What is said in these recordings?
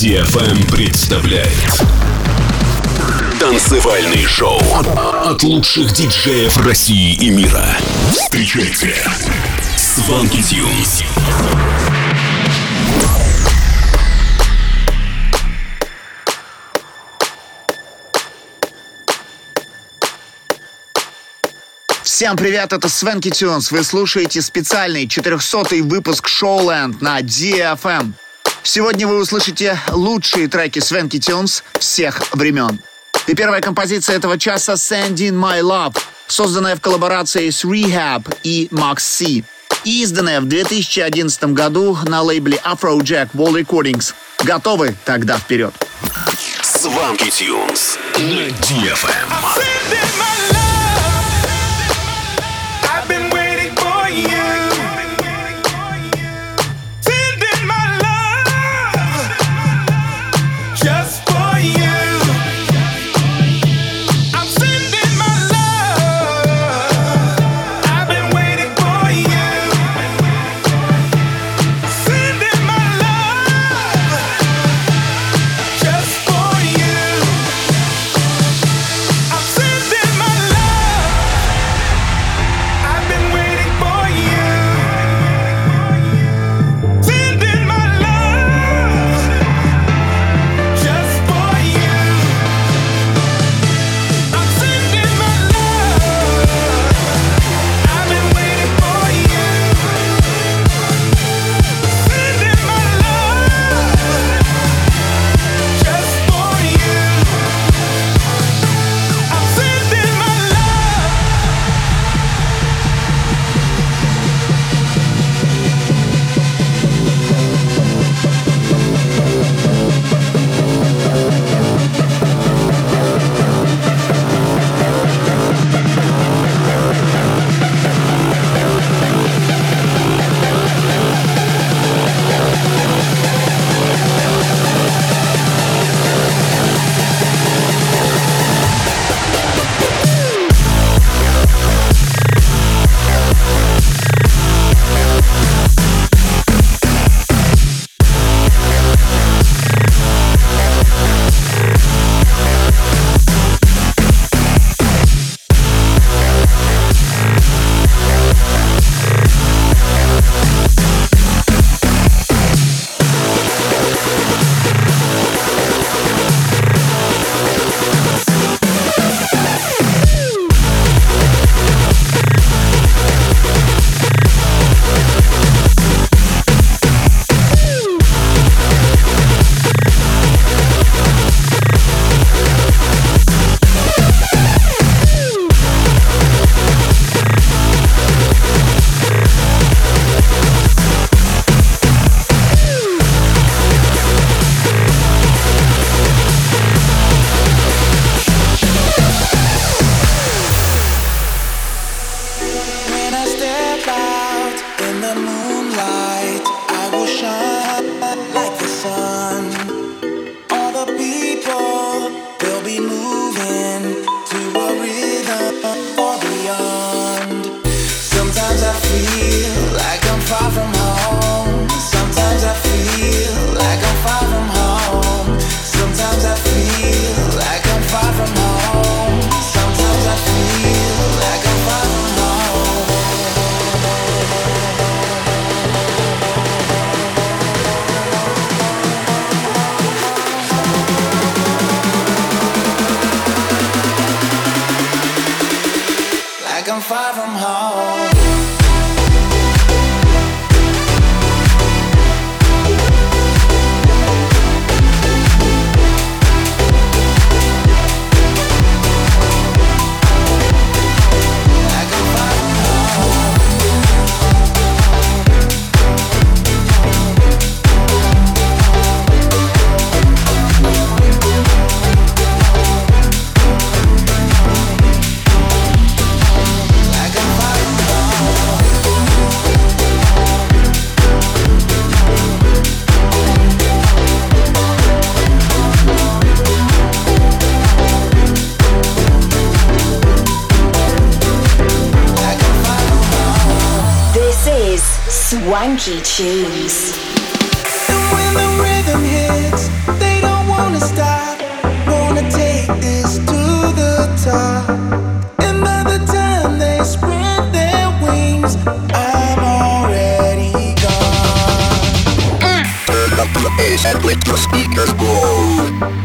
DFM представляет Танцевальный шоу от лучших диджеев России и мира. Встречайте Сванки Тюнс. Всем привет, это Свенки Тюнс. Вы слушаете специальный 400-й выпуск Showland на DFM. Сегодня вы услышите лучшие треки Свенки Тюнс всех времен. И первая композиция этого часа Send In My Love, созданная в коллаборации с Rehab и Max C. И изданная в 2011 году на лейбле Afrojack Wall Recordings. Готовы? Тогда вперед. Сванки Тюнс на DFM. funky tunes. And when the rhythm hits, they don't wanna stop. Wanna take this to the top. And by the time they spread their wings, I'm already gone. Turn up the bass and let the speakers blow.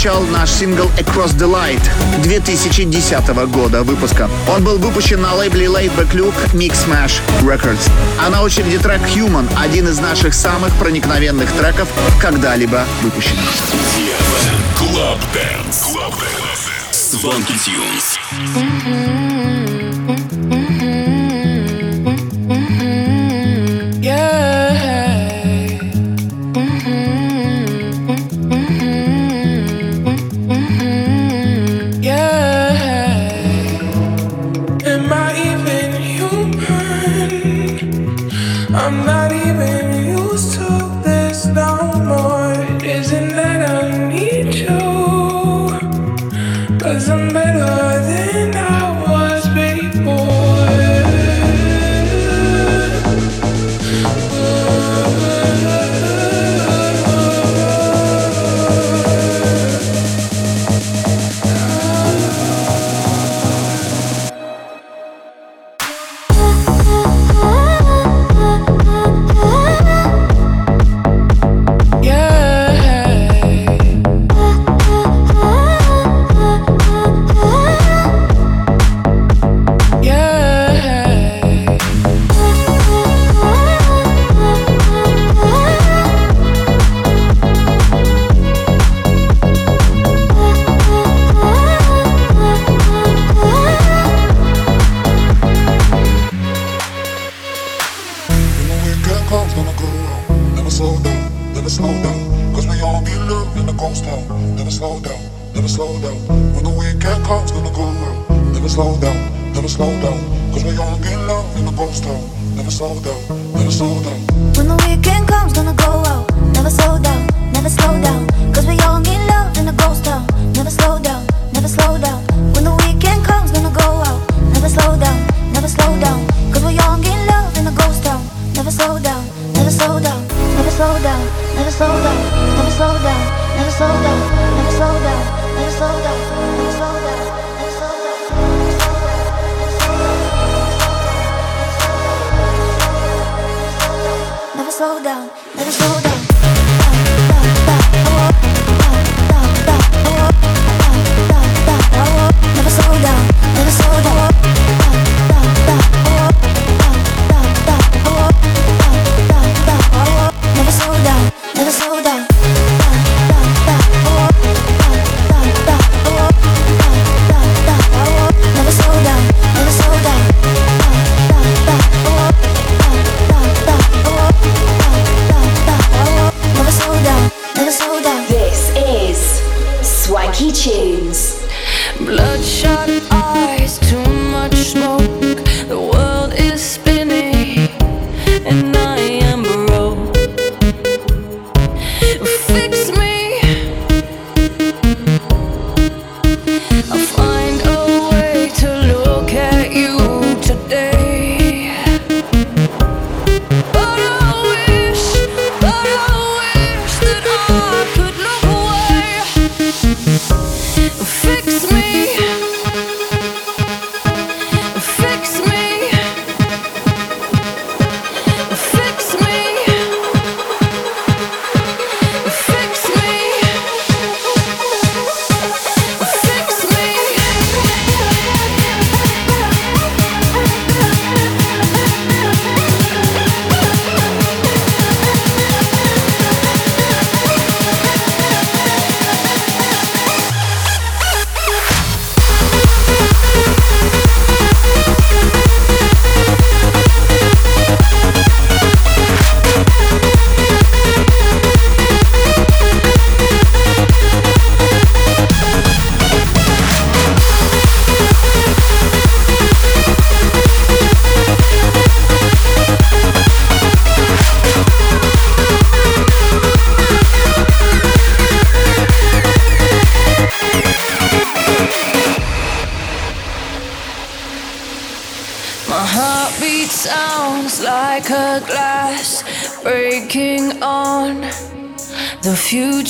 Прозвучал наш сингл Across the Light 2010 года выпуска. Он был выпущен на лейбле Laidback Luke Mix Smash Records. А на очереди трек Human, один из наших самых проникновенных треков, когда-либо выпущенных. Club Dance. Club Dance. Swanky Tunes.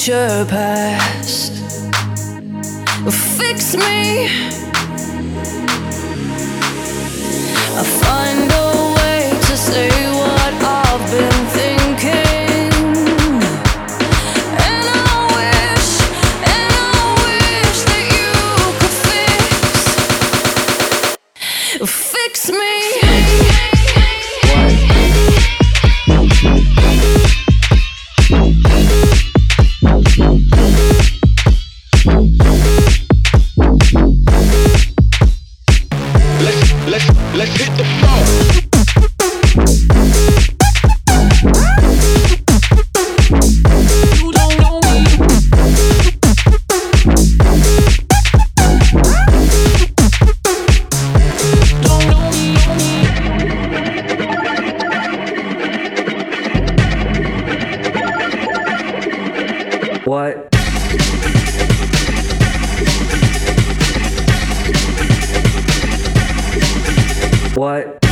Future past. What? What?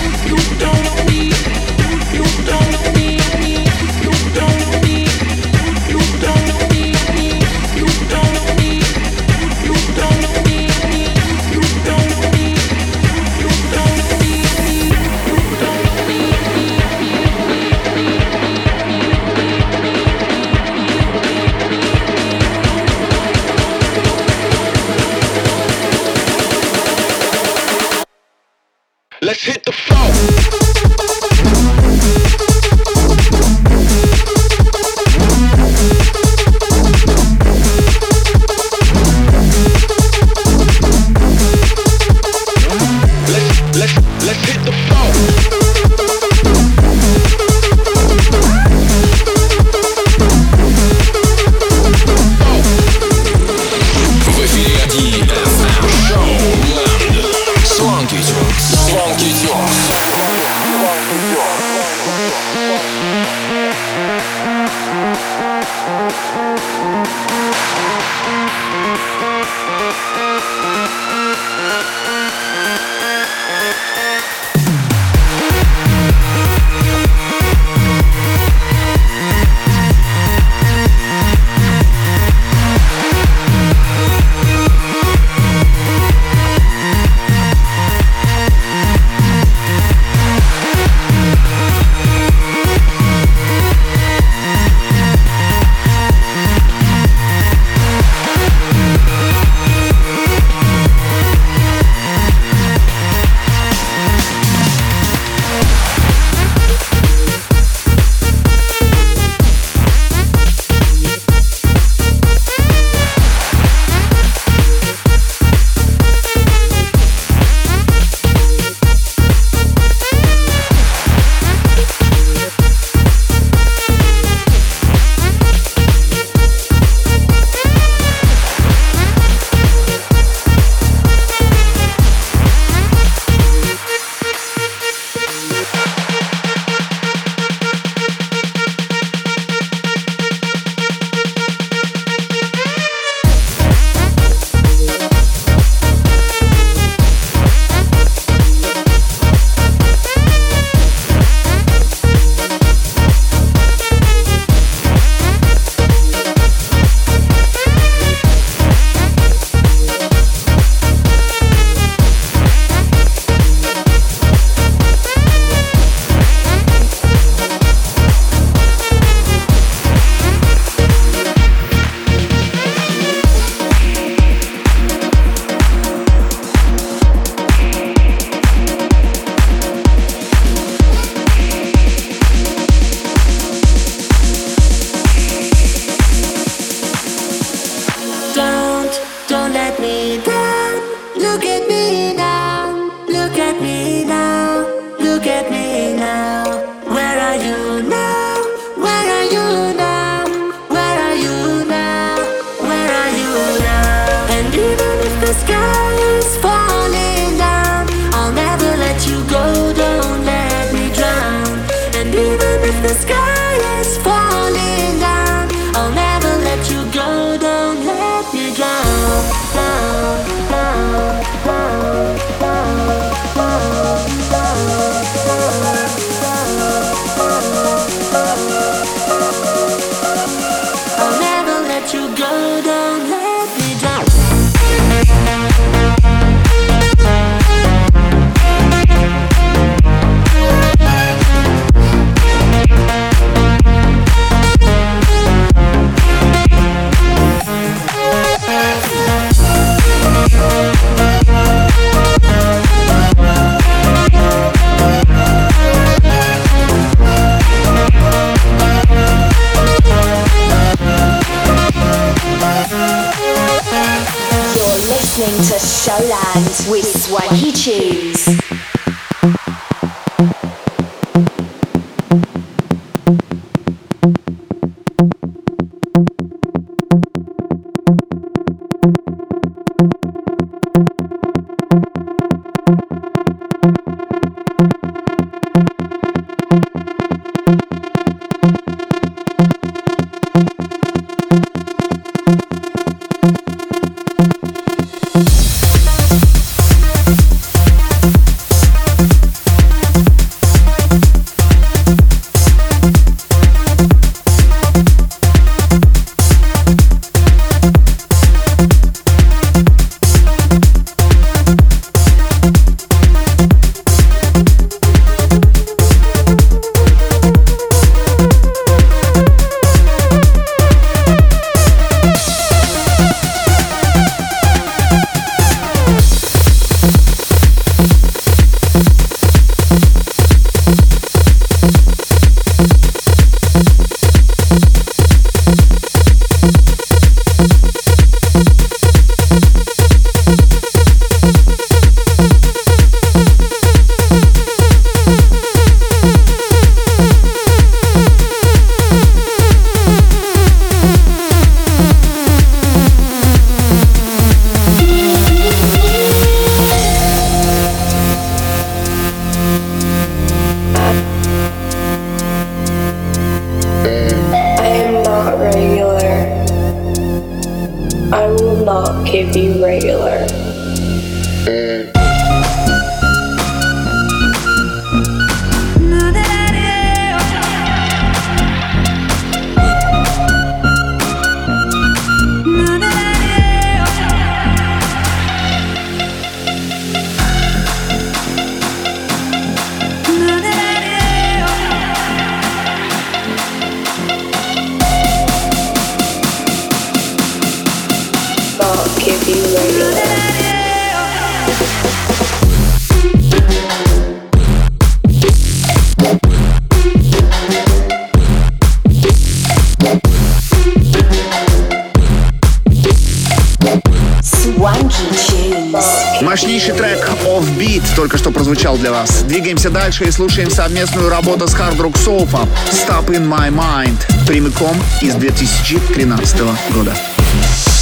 Двигаемся дальше и слушаем совместную работу с Hard Rock Sofa Stop in My Mind прямиком из 2013 года.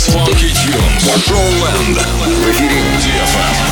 Swanky Tunes. Showland. В эфире DFM.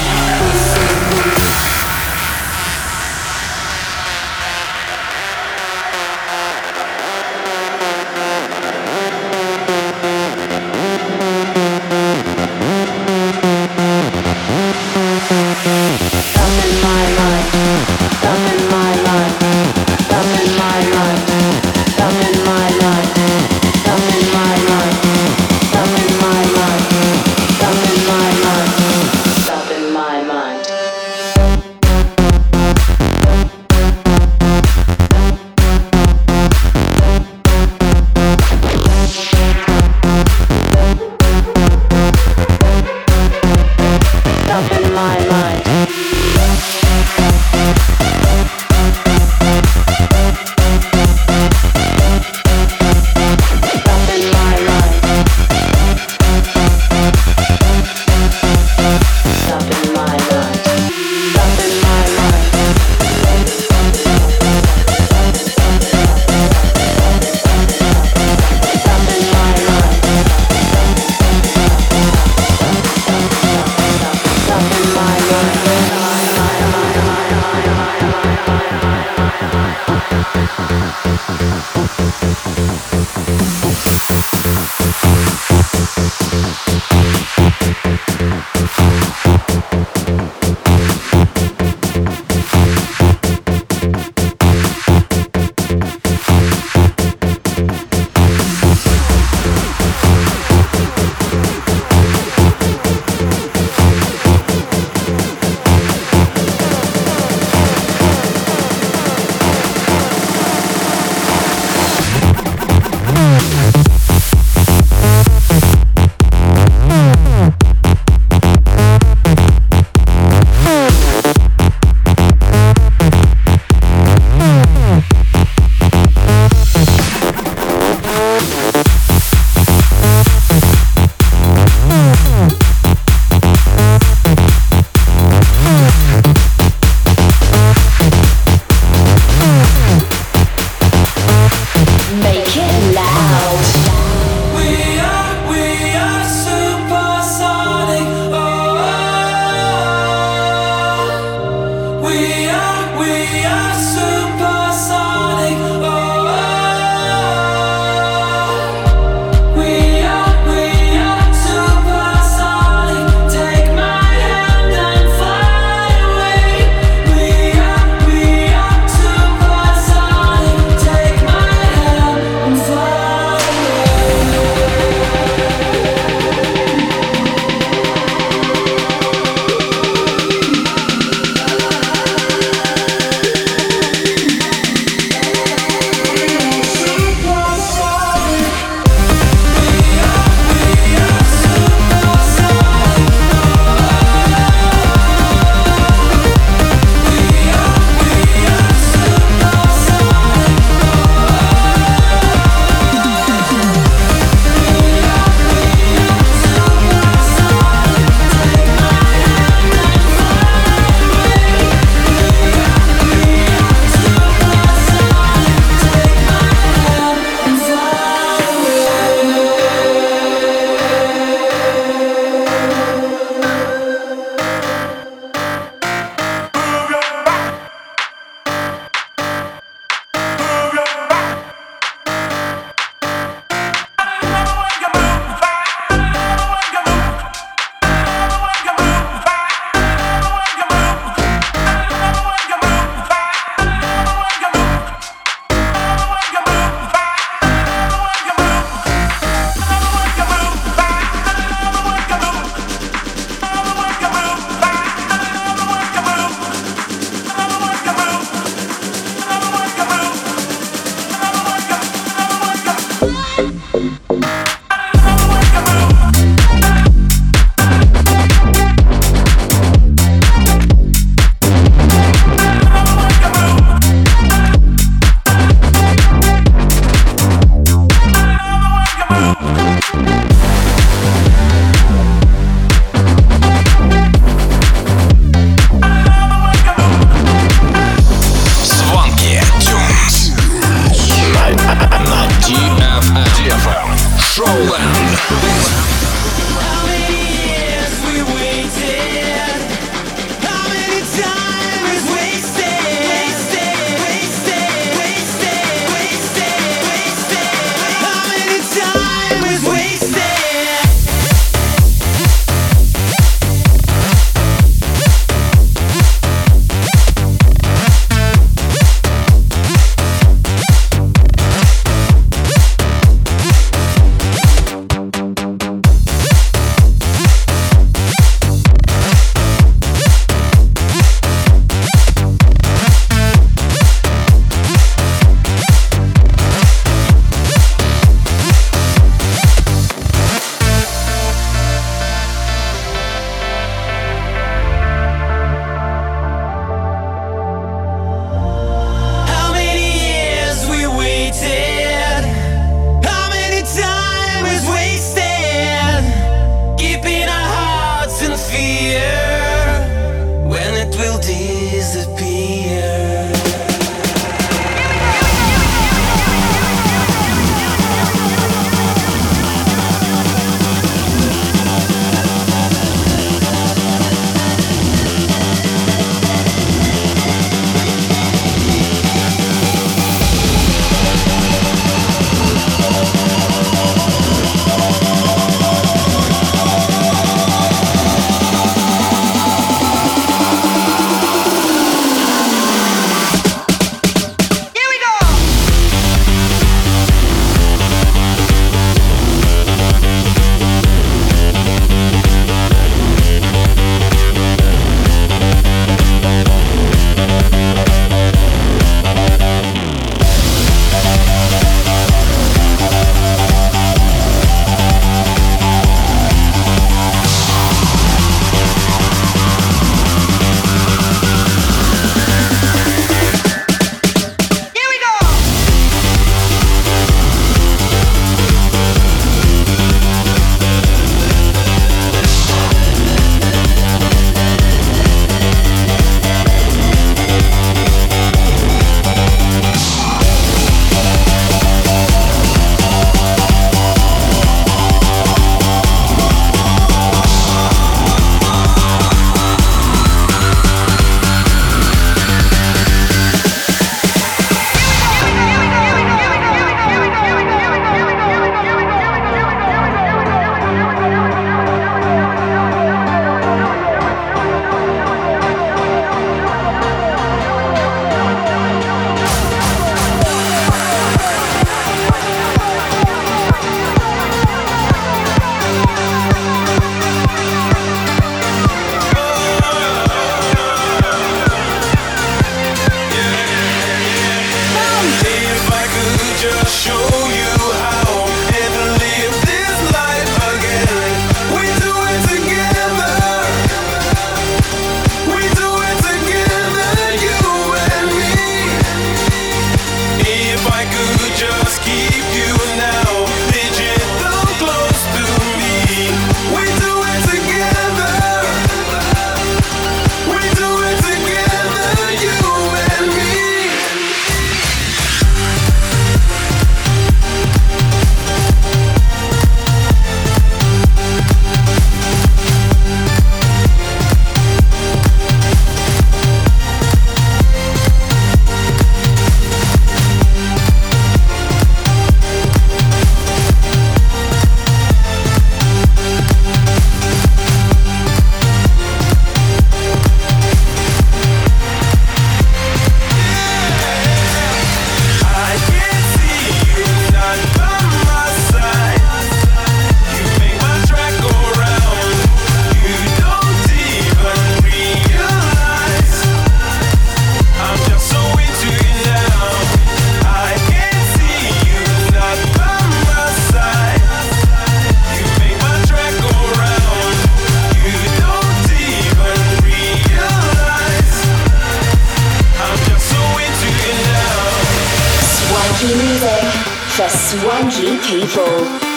Swanky People.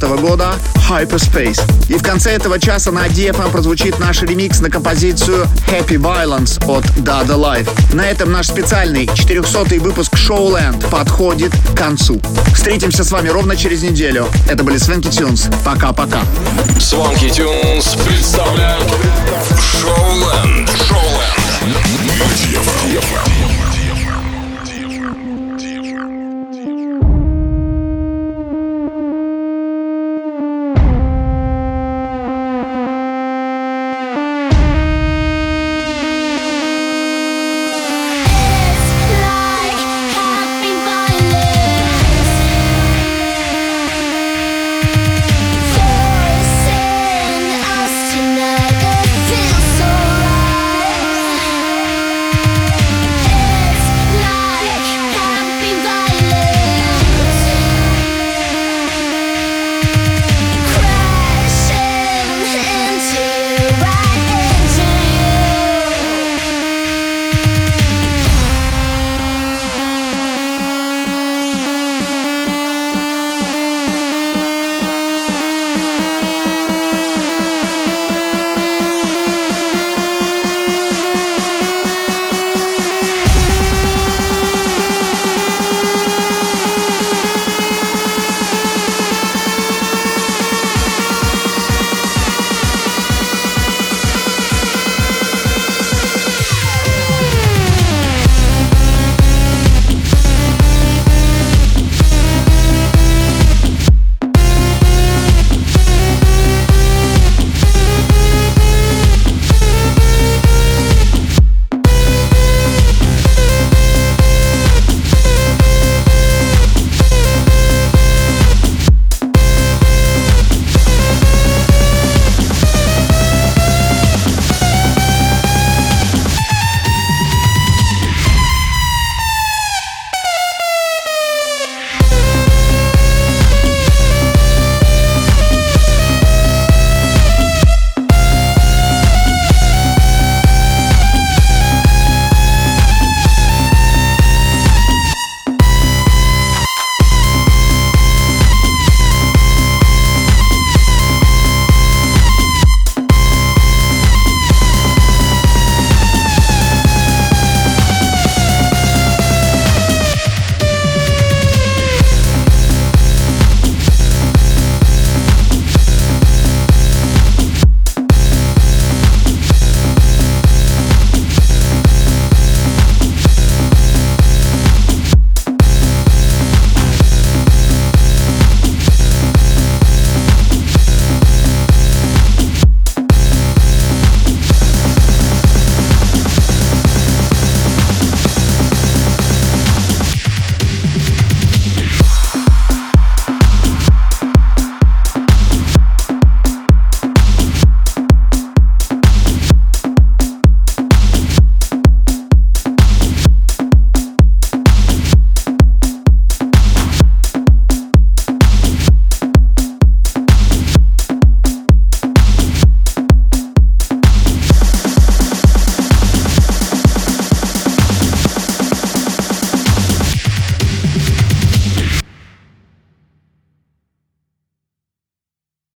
2020 года Hyperspace. И в конце этого часа на DFM эм прозвучит наш ремикс на композицию Happy Violence от Dada Life. На этом наш специальный 400 выпуск Showland подходит к концу. Встретимся с вами ровно через неделю. Это были Swanky Tunes. Пока-пока. Swanky Tunes представляют Showland. Showland.